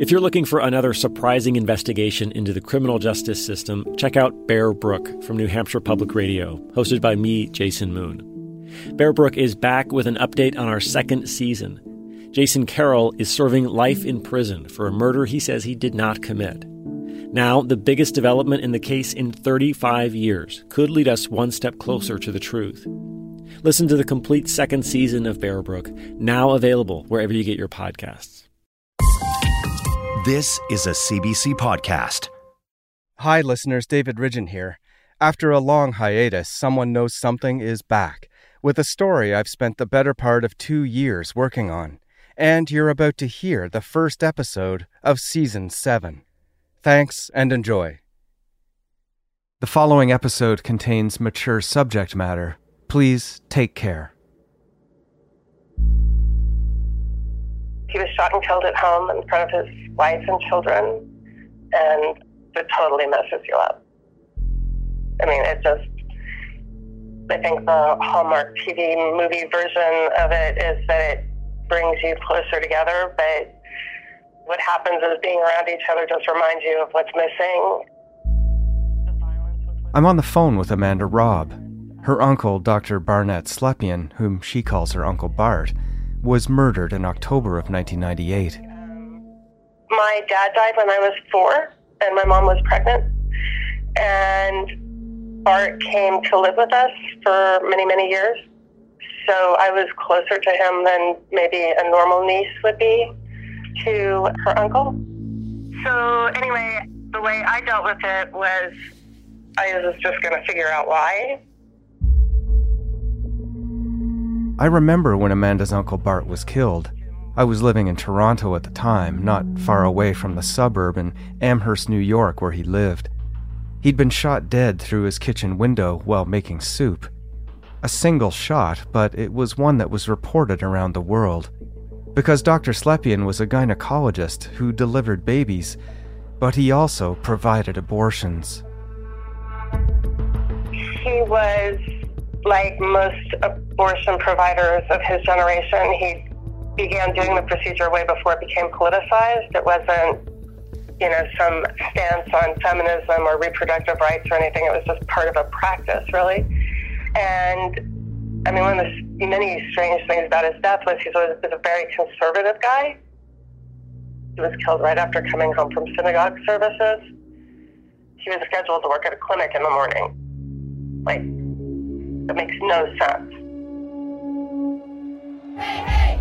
If you're looking for another surprising investigation into the criminal justice system, check out Bear Brook from New Hampshire Public Radio, hosted by me, Jason Moon. Bear Brook is back with an update on our second season. Jason Carroll is serving life in prison for a murder he says he did not commit. Now, the biggest development in the case in 35 years could lead us one step closer to the truth. Listen to the complete second season of Bear Brook, now available wherever you get your podcasts. This is a CBC podcast. Hi, listeners. David Ridgen here. After a long hiatus, Someone Knows Something is back with a story I've spent the better part of two years working on. And you're about to hear the first episode of Season 7. Thanks and enjoy. The following episode contains mature subject matter. Please take care. He was shot and killed at home in front of his wife and children, and it totally messes you up. I mean, it just, I think the Hallmark TV movie version of it is that it brings you closer together, but what happens is being around each other just reminds you of what's missing. I'm on the phone with Amanda Robb. Her uncle, Dr. Barnett Slepian, whom she calls her Uncle Bart, was murdered in October of 1998. My dad died when I was four, and my mom was pregnant. And Bart came to live with us for many, many years. So I was closer to him than maybe a normal niece would be to her uncle. So, anyway, the way I dealt with it was I was just going to figure out why. I remember when Amanda's Uncle Bart was killed. I was living in Toronto at the time, not far away from the suburb in Amherst, New York, where he lived. He'd been shot dead through his kitchen window while making soup. A single shot, but it was one that was reported around the world. Because Dr. Slepian was a gynecologist who delivered babies, but he also provided abortions. He was like most abortion providers of his generation, he began doing the procedure way before it became politicized. It wasn't, you know, some stance on feminism or reproductive rights or anything. It was just part of a practice, really. And I mean, one of the many strange things about his death was he was a very conservative guy. He was killed right after coming home from synagogue services. He was scheduled to work at a clinic in the morning. Like, that makes no sense. Hey, hey,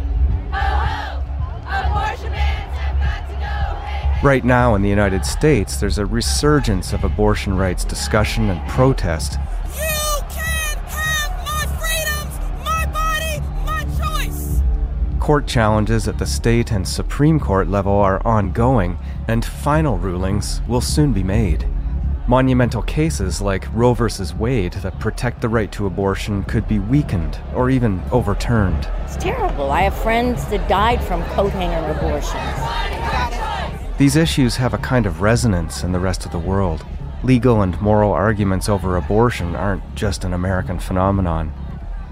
ho, ho, abortion bans have got to go. Hey, hey. Right now in the United States, there's a resurgence of abortion rights discussion and protest. You can have my freedoms, my body, my choice. Court challenges at the state and Supreme Court level are ongoing, and final rulings will soon be made. Monumental cases like Roe v. Wade that protect the right to abortion could be weakened or even overturned. It's terrible. I have friends that died from coat hanger abortions. These issues have a kind of resonance in the rest of the world. Legal and moral arguments over abortion aren't just an American phenomenon.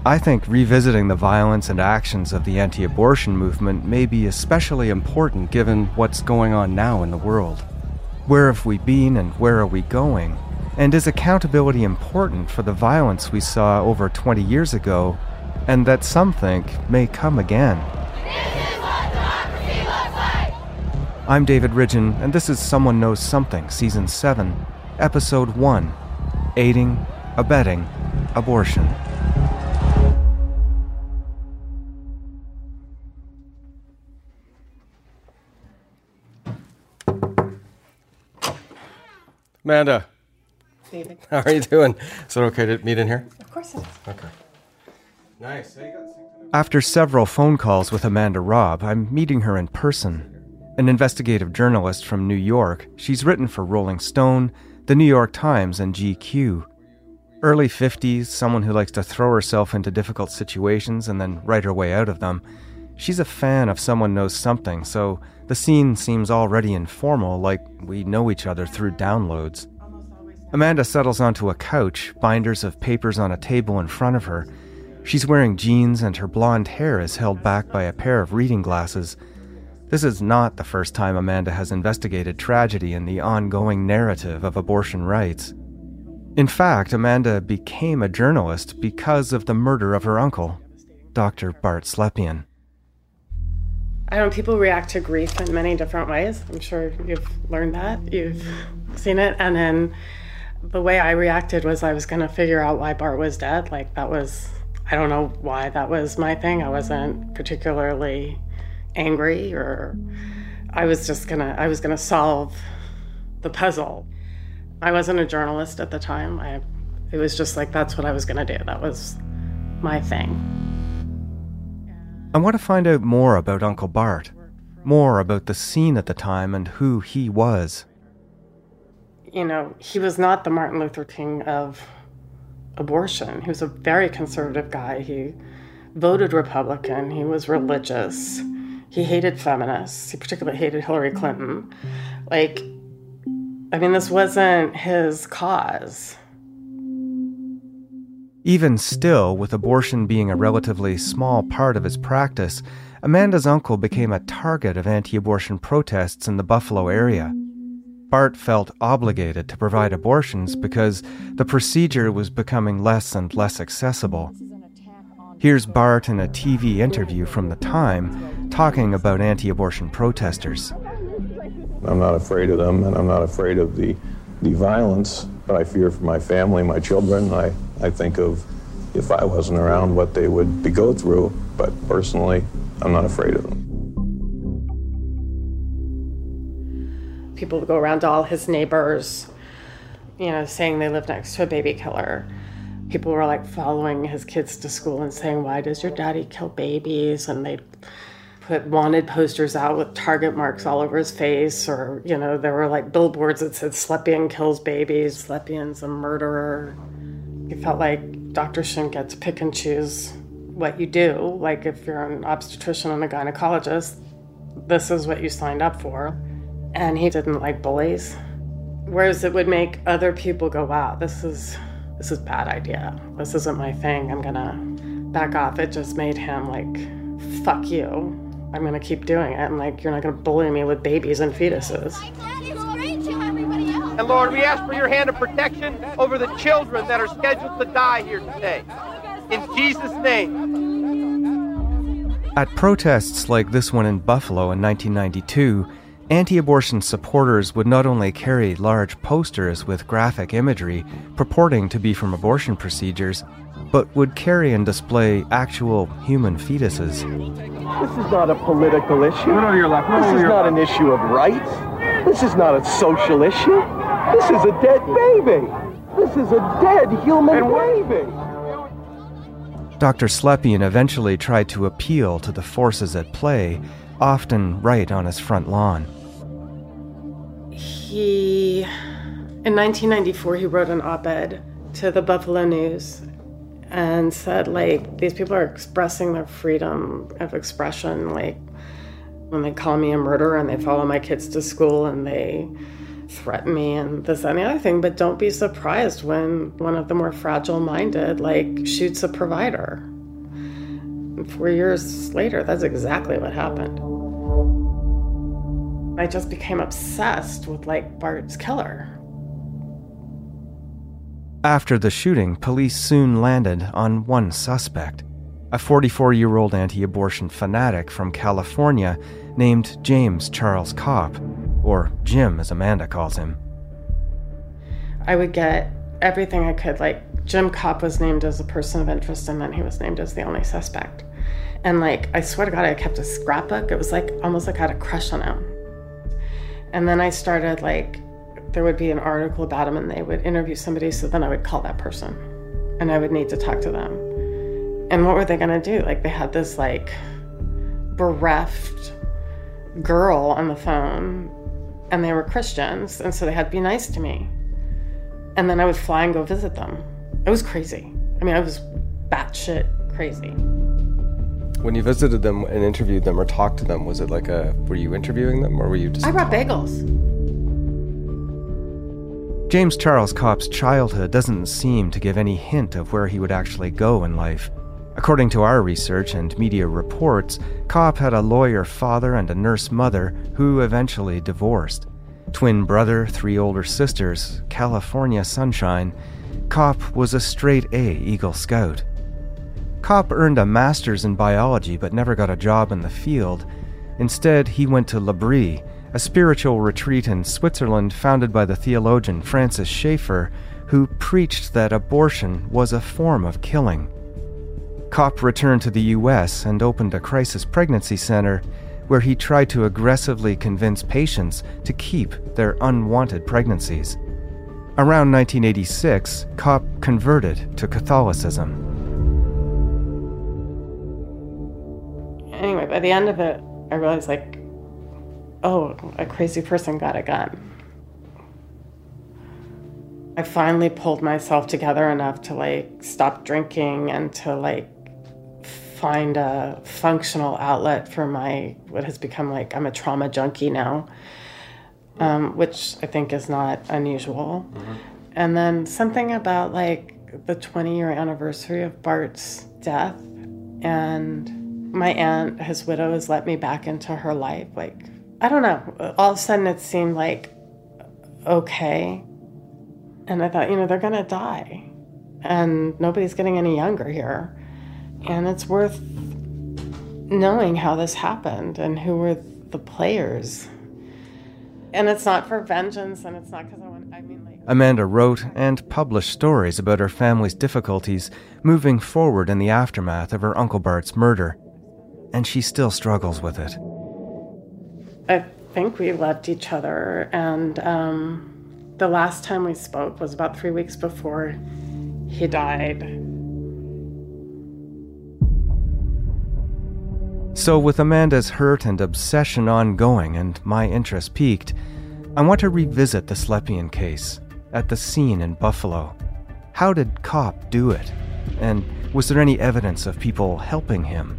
I think revisiting the violence and actions of the anti abortion movement may be especially important given what's going on now in the world. Where have we been and where are we going? And is accountability important for the violence we saw over 20 years ago and that some think may come again? I'm David Ridgen, and this is Someone Knows Something, Season 7, Episode 1 Aiding, Abetting, Abortion. Amanda, David. how are you doing? Is it okay to meet in here? Of course it is. Okay. Nice. After several phone calls with Amanda Robb, I'm meeting her in person. An investigative journalist from New York, she's written for Rolling Stone, The New York Times, and GQ. Early 50s, someone who likes to throw herself into difficult situations and then write her way out of them. She's a fan of Someone Knows Something, so the scene seems already informal, like we know each other through downloads. Amanda settles onto a couch, binders of papers on a table in front of her. She's wearing jeans and her blonde hair is held back by a pair of reading glasses. This is not the first time Amanda has investigated tragedy in the ongoing narrative of abortion rights. In fact, Amanda became a journalist because of the murder of her uncle, Dr. Bart Slepian. I know people react to grief in many different ways. I'm sure you've learned that, you've seen it. And then the way I reacted was I was going to figure out why Bart was dead. Like, that was, I don't know why that was my thing. I wasn't particularly angry or I was just going to, I was going to solve the puzzle. I wasn't a journalist at the time. I, it was just like, that's what I was going to do. That was my thing. I want to find out more about Uncle Bart, more about the scene at the time and who he was. You know, he was not the Martin Luther King of abortion. He was a very conservative guy. He voted Republican, he was religious, he hated feminists, he particularly hated Hillary Clinton. Like, I mean, this wasn't his cause. Even still, with abortion being a relatively small part of his practice, Amanda's uncle became a target of anti abortion protests in the Buffalo area. Bart felt obligated to provide abortions because the procedure was becoming less and less accessible. Here's Bart in a TV interview from the time talking about anti abortion protesters. I'm not afraid of them, and I'm not afraid of the, the violence, but I fear for my family, my children. I, I think of if I wasn't around what they would be go through, but personally, I'm not afraid of them. People would go around to all his neighbors, you know, saying they live next to a baby killer. People were like following his kids to school and saying, Why does your daddy kill babies? And they'd put wanted posters out with target marks all over his face, or, you know, there were like billboards that said Slepian kills babies, Slepian's a murderer. He felt like doctors shouldn't get to pick and choose what you do. Like if you're an obstetrician and a gynecologist, this is what you signed up for. And he didn't like bullies. Whereas it would make other people go, wow, this is this is bad idea. This isn't my thing. I'm gonna back off. It just made him like, fuck you. I'm gonna keep doing it. And like, you're not gonna bully me with babies and fetuses. And Lord, we ask for your hand of protection over the children that are scheduled to die here today. In Jesus' name. At protests like this one in Buffalo in 1992, anti abortion supporters would not only carry large posters with graphic imagery purporting to be from abortion procedures, but would carry and display actual human fetuses. This is not a political issue. This is not an issue of rights. This is not a social issue. This is a dead baby. This is a dead human baby. Dr. Slepian eventually tried to appeal to the forces at play, often right on his front lawn. He, in 1994, he wrote an op ed to the Buffalo News and said, like, these people are expressing their freedom of expression. Like, when they call me a murderer and they follow my kids to school and they threaten me and this and the other thing. But don't be surprised when one of the more fragile minded, like, shoots a provider. Four years later, that's exactly what happened. I just became obsessed with, like, Bart's killer. After the shooting, police soon landed on one suspect a 44 year old anti abortion fanatic from California named James Charles Kopp, or Jim as Amanda calls him. I would get everything I could. Like, Jim Kopp was named as a person of interest, and then he was named as the only suspect. And, like, I swear to God, I kept a scrapbook. It was like almost like I had a crush on him. And then I started, like, there would be an article about him, and they would interview somebody, so then I would call that person, and I would need to talk to them. And what were they gonna do? Like, they had this, like, bereft girl on the phone and they were Christians, and so they had to be nice to me. And then I would fly and go visit them. It was crazy. I mean, I was batshit crazy. When you visited them and interviewed them or talked to them, was it like a were you interviewing them or were you just I brought bagels. James Charles Kopp's childhood doesn't seem to give any hint of where he would actually go in life. According to our research and media reports, Kopp had a lawyer father and a nurse mother who eventually divorced. Twin brother, three older sisters, California sunshine. Kopp was a straight A Eagle Scout. Kopp earned a master's in biology but never got a job in the field. Instead, he went to L'Abri, a spiritual retreat in Switzerland founded by the theologian Francis Schaeffer, who preached that abortion was a form of killing. Kopp returned to the US and opened a crisis pregnancy center where he tried to aggressively convince patients to keep their unwanted pregnancies. Around 1986, Kopp converted to Catholicism. Anyway, by the end of it, I realized like, oh, a crazy person got a gun. I finally pulled myself together enough to like stop drinking and to like find a functional outlet for my what has become like I'm a trauma junkie now, um, which I think is not unusual. Mm-hmm. And then something about like the 20 year anniversary of Bart's death, and my aunt, his widow, has let me back into her life. Like I don't know. All of a sudden, it seemed like okay, and I thought, you know, they're gonna die, and nobody's getting any younger here and it's worth knowing how this happened and who were the players. And it's not for vengeance, and it's not because I want, I mean, like. Amanda wrote and published stories about her family's difficulties moving forward in the aftermath of her Uncle Bart's murder. And she still struggles with it. I think we loved each other, and um, the last time we spoke was about three weeks before he died. So, with Amanda's hurt and obsession ongoing and my interest peaked, I want to revisit the Slepian case at the scene in Buffalo. How did Kopp do it? And was there any evidence of people helping him?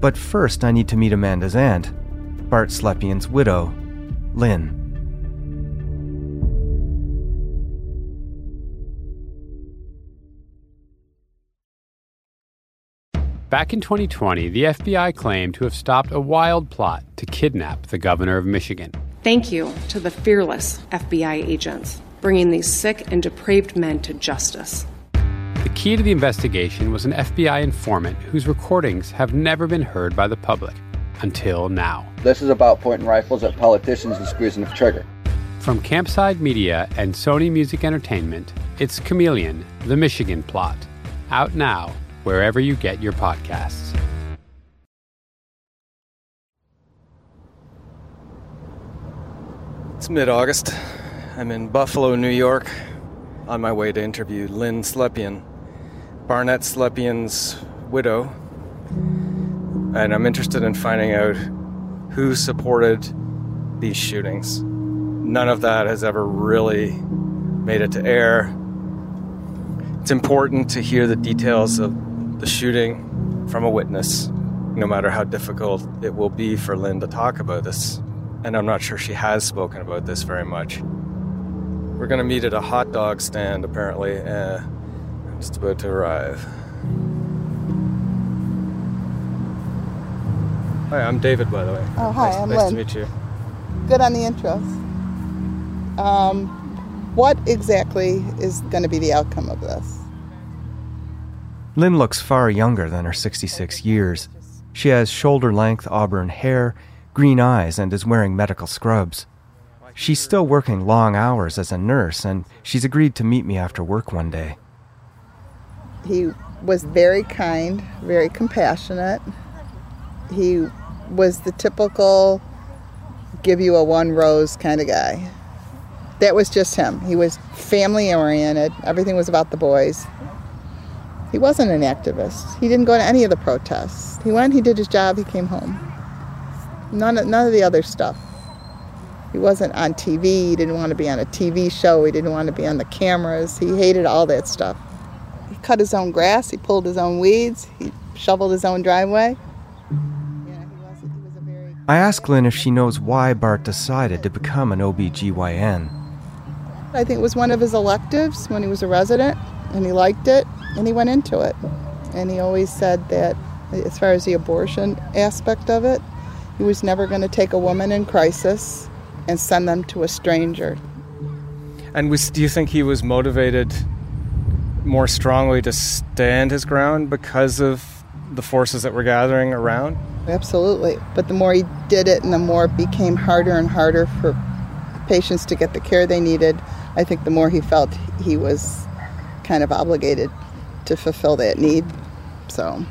But first, I need to meet Amanda's aunt, Bart Slepian's widow, Lynn. Back in 2020, the FBI claimed to have stopped a wild plot to kidnap the governor of Michigan. Thank you to the fearless FBI agents bringing these sick and depraved men to justice. The key to the investigation was an FBI informant whose recordings have never been heard by the public until now. This is about pointing rifles at politicians and squeezing the trigger. From Campside Media and Sony Music Entertainment, it's Chameleon, The Michigan Plot, out now wherever you get your podcasts. It's mid August. I'm in Buffalo, New York, on my way to interview Lynn Slepian, Barnett Slepian's widow. And I'm interested in finding out who supported these shootings. None of that has ever really made it to air. It's important to hear the details of the shooting from a witness, no matter how difficult it will be for Lynn to talk about this. And I'm not sure she has spoken about this very much. We're going to meet at a hot dog stand, apparently. Uh, I'm just about to arrive. Hi, I'm David, by the way. Oh, hi, nice, I'm nice Lynn. to meet you. Good on the intros. Um, what exactly is going to be the outcome of this? Lynn looks far younger than her 66 years. She has shoulder length auburn hair, green eyes, and is wearing medical scrubs. She's still working long hours as a nurse, and she's agreed to meet me after work one day. He was very kind, very compassionate. He was the typical give you a one rose kind of guy. That was just him. He was family oriented, everything was about the boys. He wasn't an activist. He didn't go to any of the protests. He went, he did his job, he came home. None of, none of the other stuff. He wasn't on TV. He didn't want to be on a TV show. He didn't want to be on the cameras. He hated all that stuff. He cut his own grass. He pulled his own weeds. He shoveled his own driveway. I ask Lynn if she knows why Bart decided to become an OBGYN. I think it was one of his electives when he was a resident, and he liked it, and he went into it. And he always said that, as far as the abortion aspect of it, he was never going to take a woman in crisis and send them to a stranger. And was, do you think he was motivated more strongly to stand his ground because of the forces that were gathering around? Absolutely. But the more he did it and the more it became harder and harder for patients to get the care they needed, I think the more he felt he was kind of obligated to fulfill that need. So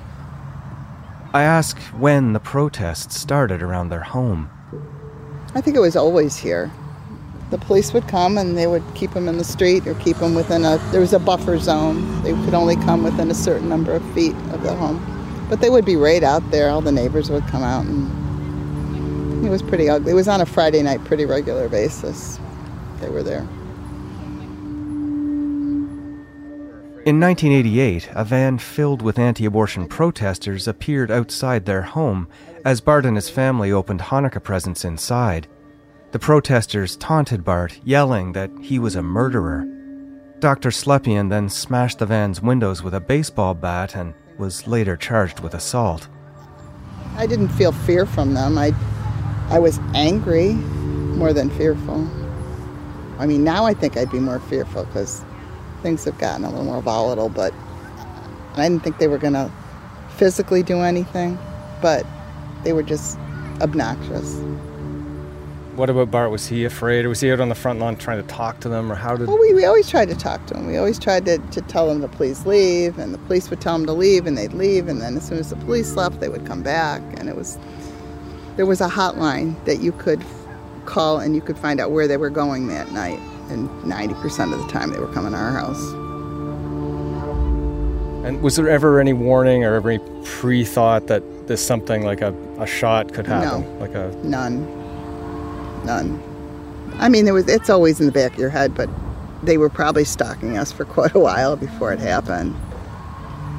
I ask when the protests started around their home. I think it was always here. The police would come and they would keep them in the street or keep them within a there was a buffer zone. They could only come within a certain number of feet of the home. But they would be right out there. All the neighbors would come out and it was pretty ugly. It was on a Friday night pretty regular basis. They were there. In 1988, a van filled with anti abortion protesters appeared outside their home as Bart and his family opened Hanukkah presents inside. The protesters taunted Bart, yelling that he was a murderer. Dr. Slepian then smashed the van's windows with a baseball bat and was later charged with assault. I didn't feel fear from them. I, I was angry more than fearful. I mean, now I think I'd be more fearful because things have gotten a little more volatile, but I didn't think they were going to physically do anything, but they were just obnoxious. What about Bart? Was he afraid? Or was he out on the front lawn trying to talk to them? Or how did. Well, we, we always tried to talk to him. We always tried to, to tell them to please leave, and the police would tell them to leave, and they'd leave, and then as soon as the police left, they would come back. And it was. There was a hotline that you could call and you could find out where they were going that night and 90% of the time they were coming to our house. And was there ever any warning or ever any pre thought that this something like a, a shot could happen? No. Like a None. None. I mean, there was. It's always in the back of your head, but they were probably stalking us for quite a while before it happened.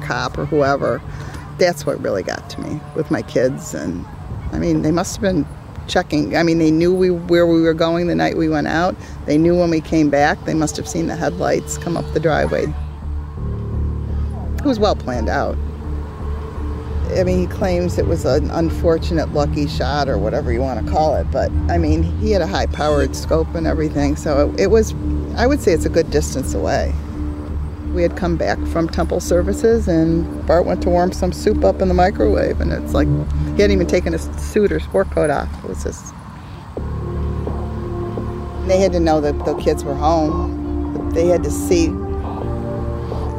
Kopp or whoever. That's what really got to me with my kids, and I mean, they must have been checking. I mean, they knew we where we were going the night we went out. They knew when we came back. They must have seen the headlights come up the driveway. It was well planned out. I mean, he claims it was an unfortunate lucky shot or whatever you want to call it, but I mean, he had a high powered scope and everything, so it, it was, I would say it's a good distance away. We had come back from temple services, and Bart went to warm some soup up in the microwave, and it's like he hadn't even taken his suit or sport coat off. It was just. They had to know that the kids were home. They had to see.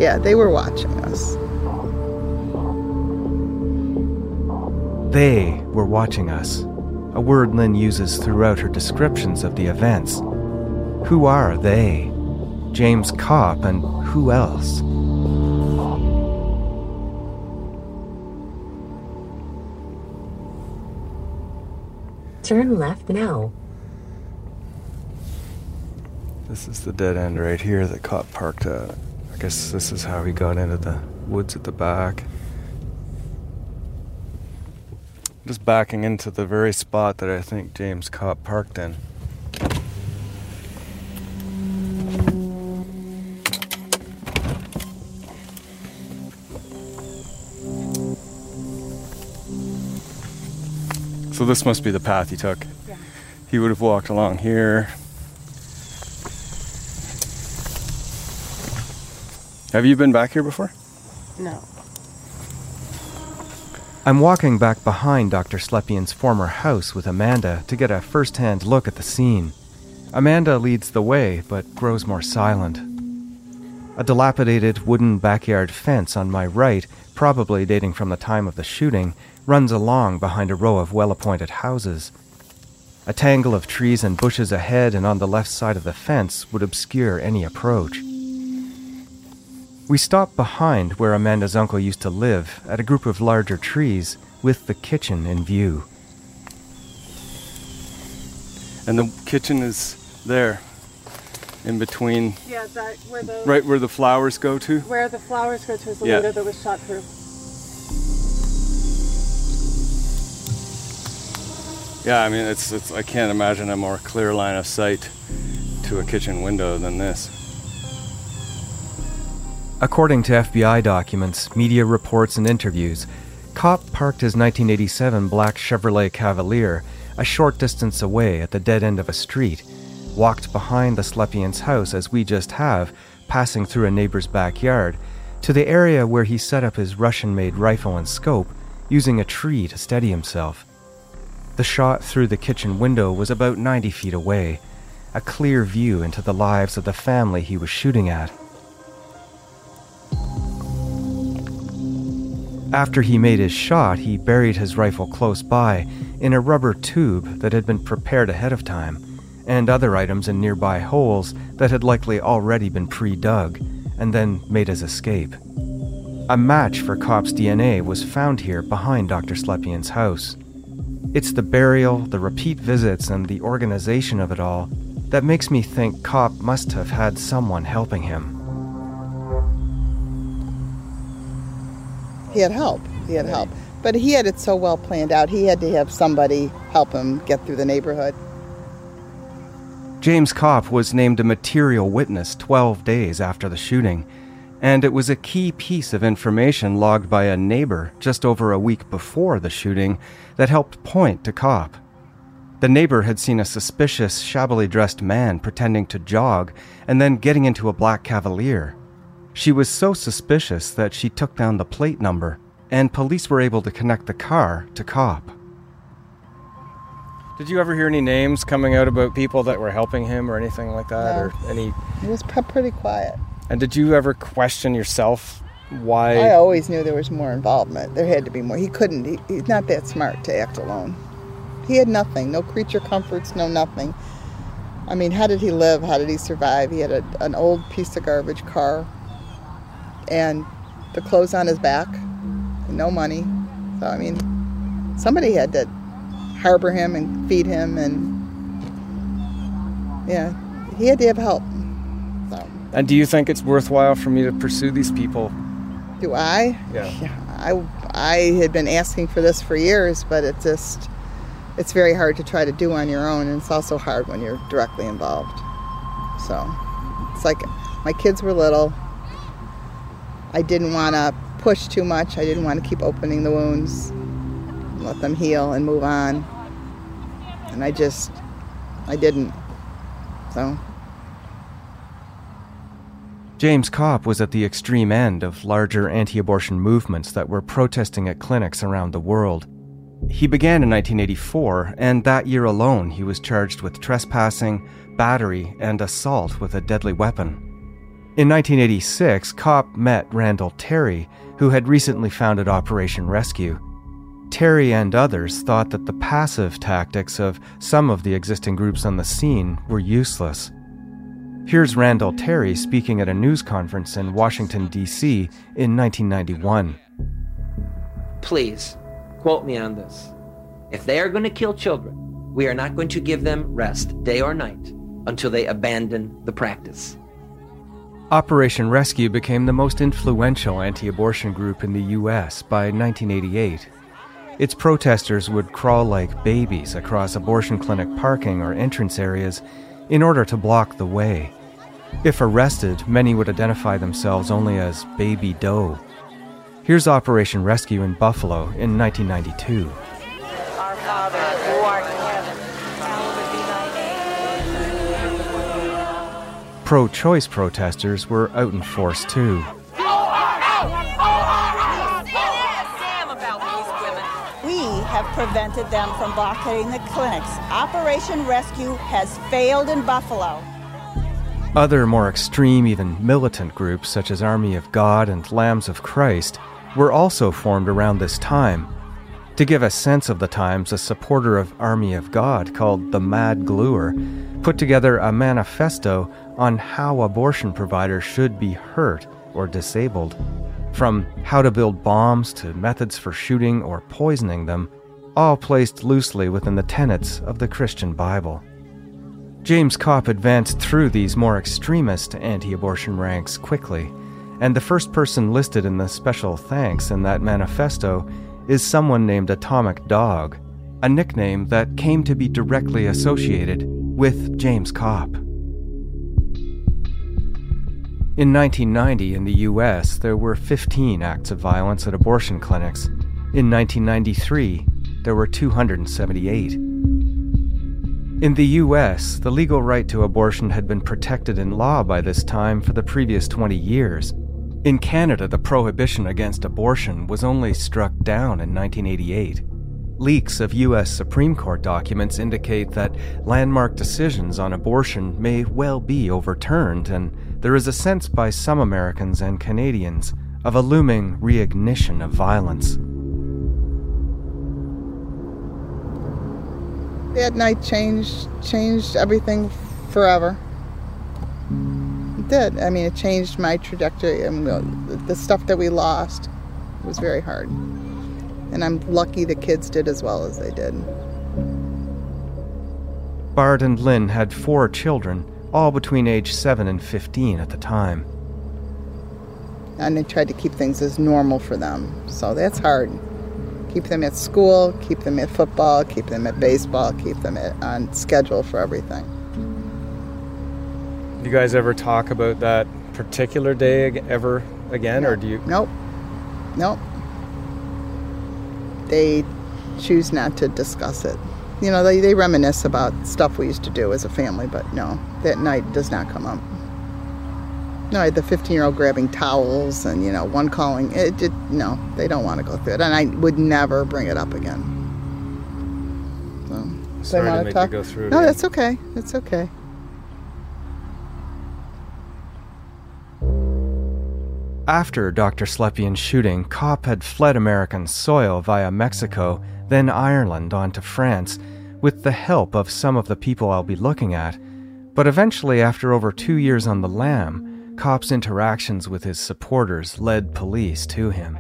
Yeah, they were watching us. They were watching us, a word Lynn uses throughout her descriptions of the events. Who are they? James Kopp and who else? Turn left now. This is the dead end right here that Kopp parked at. I guess this is how he got into the woods at the back. Just backing into the very spot that I think James Kopp parked in. So this must be the path he took. Yeah. He would have walked along here. Have you been back here before? No. I'm walking back behind Dr. Slepian's former house with Amanda to get a first hand look at the scene. Amanda leads the way, but grows more silent. A dilapidated wooden backyard fence on my right, probably dating from the time of the shooting, runs along behind a row of well appointed houses. A tangle of trees and bushes ahead and on the left side of the fence would obscure any approach. We stop behind where Amanda's uncle used to live at a group of larger trees with the kitchen in view. And the kitchen is there, in between, Yeah, that where the right where the flowers go to. where the flowers go to is the Yeah. window that was shot through. Yeah, I mean, it's, it's I can't imagine a more clear line of sight to a kitchen window than this. According to FBI documents, media reports, and interviews, Kopp parked his 1987 black Chevrolet Cavalier a short distance away at the dead end of a street, walked behind the Slepians' house as we just have, passing through a neighbor's backyard, to the area where he set up his Russian made rifle and scope, using a tree to steady himself. The shot through the kitchen window was about 90 feet away, a clear view into the lives of the family he was shooting at. After he made his shot, he buried his rifle close by in a rubber tube that had been prepared ahead of time, and other items in nearby holes that had likely already been pre dug, and then made his escape. A match for Kopp's DNA was found here behind Dr. Slepian's house. It's the burial, the repeat visits, and the organization of it all that makes me think Kopp must have had someone helping him. He had help. He had help. But he had it so well planned out. He had to have somebody help him get through the neighborhood. James Kopp was named a material witness 12 days after the shooting, and it was a key piece of information logged by a neighbor just over a week before the shooting that helped point to Kopp. The neighbor had seen a suspicious, shabbily dressed man pretending to jog and then getting into a black Cavalier. She was so suspicious that she took down the plate number, and police were able to connect the car to Kopp. Did you ever hear any names coming out about people that were helping him or anything like that, No. or any? It was pretty quiet. And did you ever question yourself why? I always knew there was more involvement. There had to be more. He couldn't. He, he's not that smart to act alone. He had nothing. No creature comforts. No nothing. I mean, how did he live? How did he survive? He had a, an old piece of garbage car, and the clothes on his back, no money. So I mean, somebody had to harbor him and feed him, and yeah, he had to have help. And do you think it's worthwhile for me to pursue these people? Do I? Yeah. I I had been asking for this for years, but it just it's very hard to try to do on your own, and it's also hard when you're directly involved. So it's like my kids were little. I didn't want to push too much. I didn't want to keep opening the wounds, let them heal and move on. And I just I didn't. So James Kopp was at the extreme end of larger anti abortion movements that were protesting at clinics around the world. He began in 1984, and that year alone he was charged with trespassing, battery, and assault with a deadly weapon. In 1986, Kopp met Randall Terry, who had recently founded Operation Rescue. Terry and others thought that the passive tactics of some of the existing groups on the scene were useless. Here's Randall Terry speaking at a news conference in Washington, D.C. in 1991. Please, quote me on this. If they are going to kill children, we are not going to give them rest day or night until they abandon the practice. Operation Rescue became the most influential anti abortion group in the U.S. by 1988. Its protesters would crawl like babies across abortion clinic parking or entrance areas in order to block the way. If arrested, many would identify themselves only as Baby Doe. Here's Operation Rescue in Buffalo in 1992. Our Father, who art in heaven, hallowed be thy Pro choice protesters were out in force too. We have prevented them from blockading the clinics. Operation Rescue has failed in Buffalo. Other more extreme, even militant groups such as Army of God and Lambs of Christ were also formed around this time. To give a sense of the times, a supporter of Army of God called the Mad Gluer put together a manifesto on how abortion providers should be hurt or disabled. From how to build bombs to methods for shooting or poisoning them, all placed loosely within the tenets of the Christian Bible. James Kopp advanced through these more extremist anti abortion ranks quickly, and the first person listed in the special thanks in that manifesto is someone named Atomic Dog, a nickname that came to be directly associated with James Kopp. In 1990, in the US, there were 15 acts of violence at abortion clinics. In 1993, there were 278. In the US, the legal right to abortion had been protected in law by this time for the previous 20 years. In Canada, the prohibition against abortion was only struck down in 1988. Leaks of U.S. Supreme Court documents indicate that landmark decisions on abortion may well be overturned, and there is a sense by some Americans and Canadians of a looming reignition of violence. That night changed changed everything forever. It did. I mean, it changed my trajectory. and the stuff that we lost was very hard. And I'm lucky the kids did as well as they did. Bart and Lynn had four children, all between age 7 and 15 at the time. And I tried to keep things as normal for them. So that's hard. Keep them at school, keep them at football, keep them at baseball, keep them at, on schedule for everything. Do you guys ever talk about that particular day ever again, no. or do you? Nope. Nope. They choose not to discuss it. You know, they, they reminisce about stuff we used to do as a family, but no, that night does not come up. No, I had the 15 year old grabbing towels and, you know, one calling. It did, no, they don't want to go through it. And I would never bring it up again. So, Sorry they to want make talk. you go through No, again. that's okay. That's okay. After Dr. Slepian's shooting, Kopp had fled American soil via Mexico, then Ireland onto France, with the help of some of the people I'll be looking at. But eventually, after over two years on the lam, Kopp's interactions with his supporters led police to him.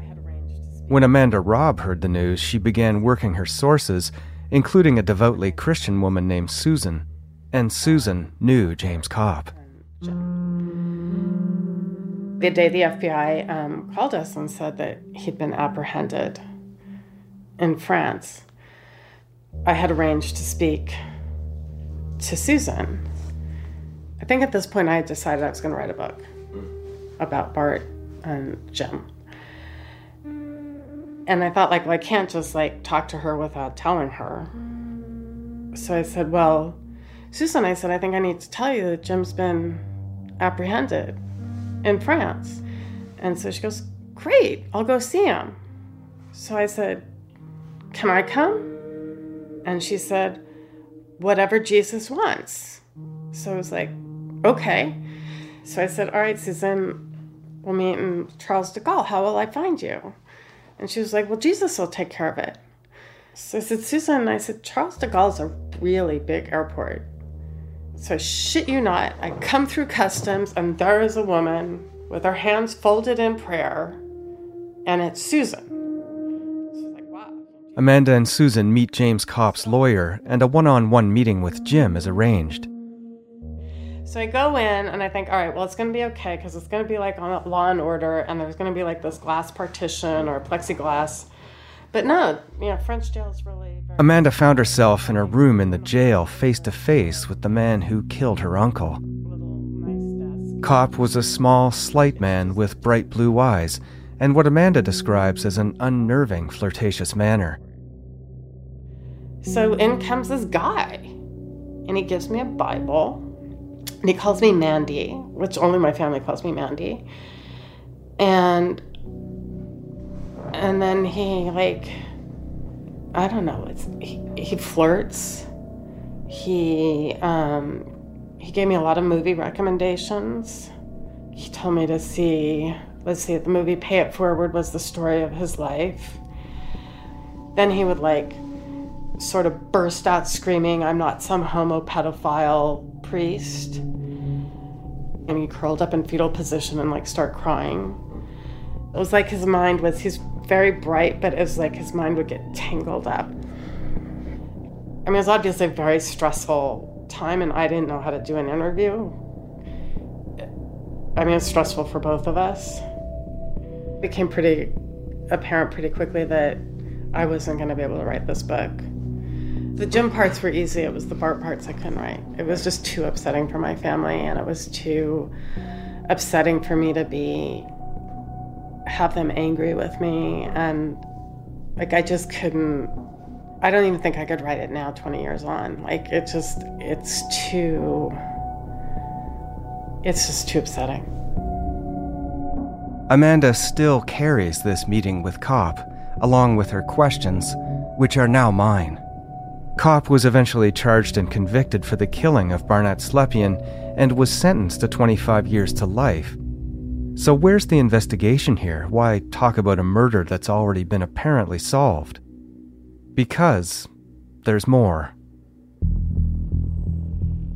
When Amanda Robb heard the news, she began working her sources, including a devoutly Christian woman named Susan. And Susan knew James Kopp. The day the FBI um, called us and said that he'd been apprehended in France, I had arranged to speak to Susan. Think at this point I had decided I was going to write a book about Bart and Jim. And I thought, like, well, I can't just like talk to her without telling her. So I said, well, Susan, I said, I think I need to tell you that Jim's been apprehended in France. And so she goes, Great, I'll go see him. So I said, Can I come? And she said, Whatever Jesus wants. So I was like, Okay. So I said, All right, Susan, we'll meet in Charles de Gaulle. How will I find you? And she was like, Well, Jesus will take care of it. So I said, Susan, I said, Charles de Gaulle is a really big airport. So shit you not, I come through customs and there is a woman with her hands folded in prayer, and it's Susan. Amanda and Susan meet James Kopp's lawyer, and a one on one meeting with Jim is arranged. So I go in and I think, all right, well, it's going to be okay because it's going to be like on Law and Order, and there's going to be like this glass partition or plexiglass. But no, you know, French jail is really. Very- Amanda found herself in a room in the jail face to face with the man who killed her uncle. Kopp was a small, slight man with bright blue eyes and what Amanda describes as an unnerving, flirtatious manner. So in comes this guy, and he gives me a Bible, and he calls me Mandy, which only my family calls me Mandy. And and then he like I don't know, it's he, he flirts. He um he gave me a lot of movie recommendations. He told me to see let's see the movie Pay It Forward was the story of his life. Then he would like sort of burst out screaming, I'm not some homo pedophile priest. And he curled up in fetal position and like start crying. It was like his mind was, he's very bright, but it was like his mind would get tangled up. I mean, it was obviously a very stressful time, and I didn't know how to do an interview. I mean, it was stressful for both of us. It became pretty apparent pretty quickly that I wasn't going to be able to write this book. The Jim parts were easy. It was the Bart parts I couldn't write. It was just too upsetting for my family, and it was too upsetting for me to be have them angry with me and like I just couldn't I don't even think I could write it now 20 years on. Like it just it's too it's just too upsetting. Amanda still carries this meeting with Kopp, along with her questions, which are now mine. Kopp was eventually charged and convicted for the killing of Barnett Slepian and was sentenced to 25 years to life. So, where's the investigation here? Why talk about a murder that's already been apparently solved? Because there's more.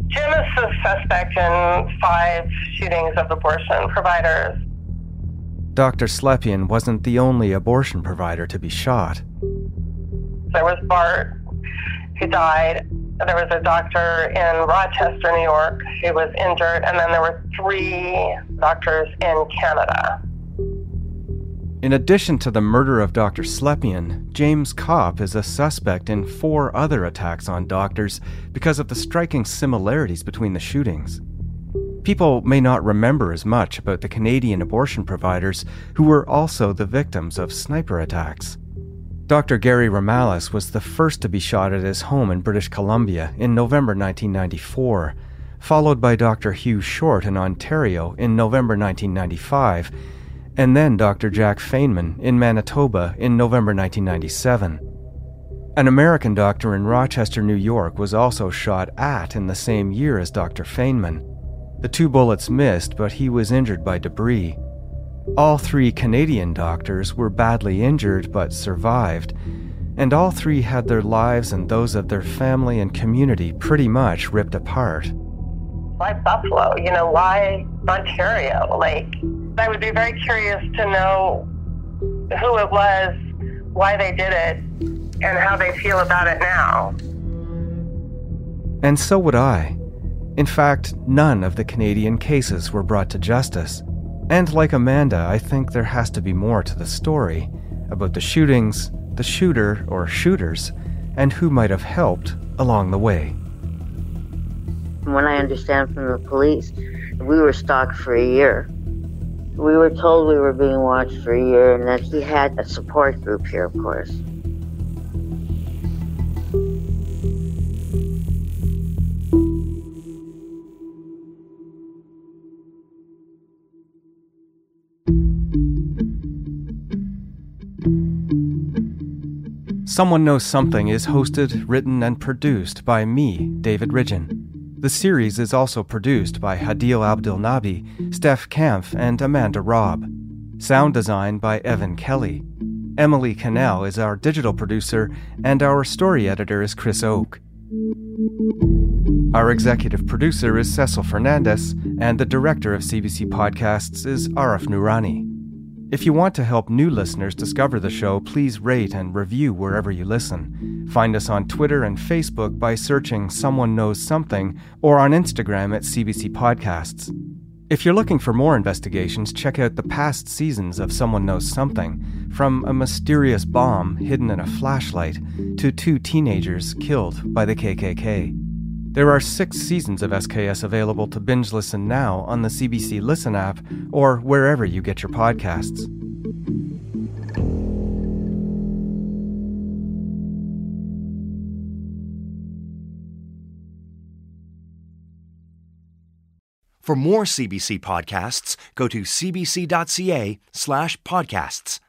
Jim is the suspect in five shootings of abortion providers. Dr. Slepian wasn't the only abortion provider to be shot. There was Bart, who died. There was a doctor in Rochester, New York, who was injured, and then there were three doctors in Canada. In addition to the murder of Dr. Slepian, James Kopp is a suspect in four other attacks on doctors because of the striking similarities between the shootings. People may not remember as much about the Canadian abortion providers who were also the victims of sniper attacks. Dr. Gary Romalis was the first to be shot at his home in British Columbia in November 1994, followed by Dr. Hugh Short in Ontario in November 1995 and then Dr. Jack Fainman in Manitoba in November 1997. An American doctor in Rochester, New York was also shot at in the same year as Dr. Fainman. The two bullets missed, but he was injured by debris. All three Canadian doctors were badly injured but survived, and all three had their lives and those of their family and community pretty much ripped apart. Why Buffalo? You know, why Ontario? Like, I would be very curious to know who it was, why they did it, and how they feel about it now. And so would I. In fact, none of the Canadian cases were brought to justice. And like Amanda, I think there has to be more to the story about the shootings, the shooter or shooters, and who might have helped along the way. From what I understand from the police, we were stalked for a year. We were told we were being watched for a year and that he had a support group here, of course. Someone Knows Something is hosted, written, and produced by me, David Ridgen. The series is also produced by Hadil Abdilnabi, Steph Kampf, and Amanda Robb. Sound design by Evan Kelly. Emily Cannell is our digital producer, and our story editor is Chris Oke. Our executive producer is Cecil Fernandez, and the director of CBC Podcasts is Arif Noorani. If you want to help new listeners discover the show, please rate and review wherever you listen. Find us on Twitter and Facebook by searching Someone Knows Something or on Instagram at CBC Podcasts. If you're looking for more investigations, check out the past seasons of Someone Knows Something, from a mysterious bomb hidden in a flashlight to two teenagers killed by the KKK. There are six seasons of SKS available to binge listen now on the CBC Listen app or wherever you get your podcasts. For more CBC podcasts, go to cbc.ca slash podcasts.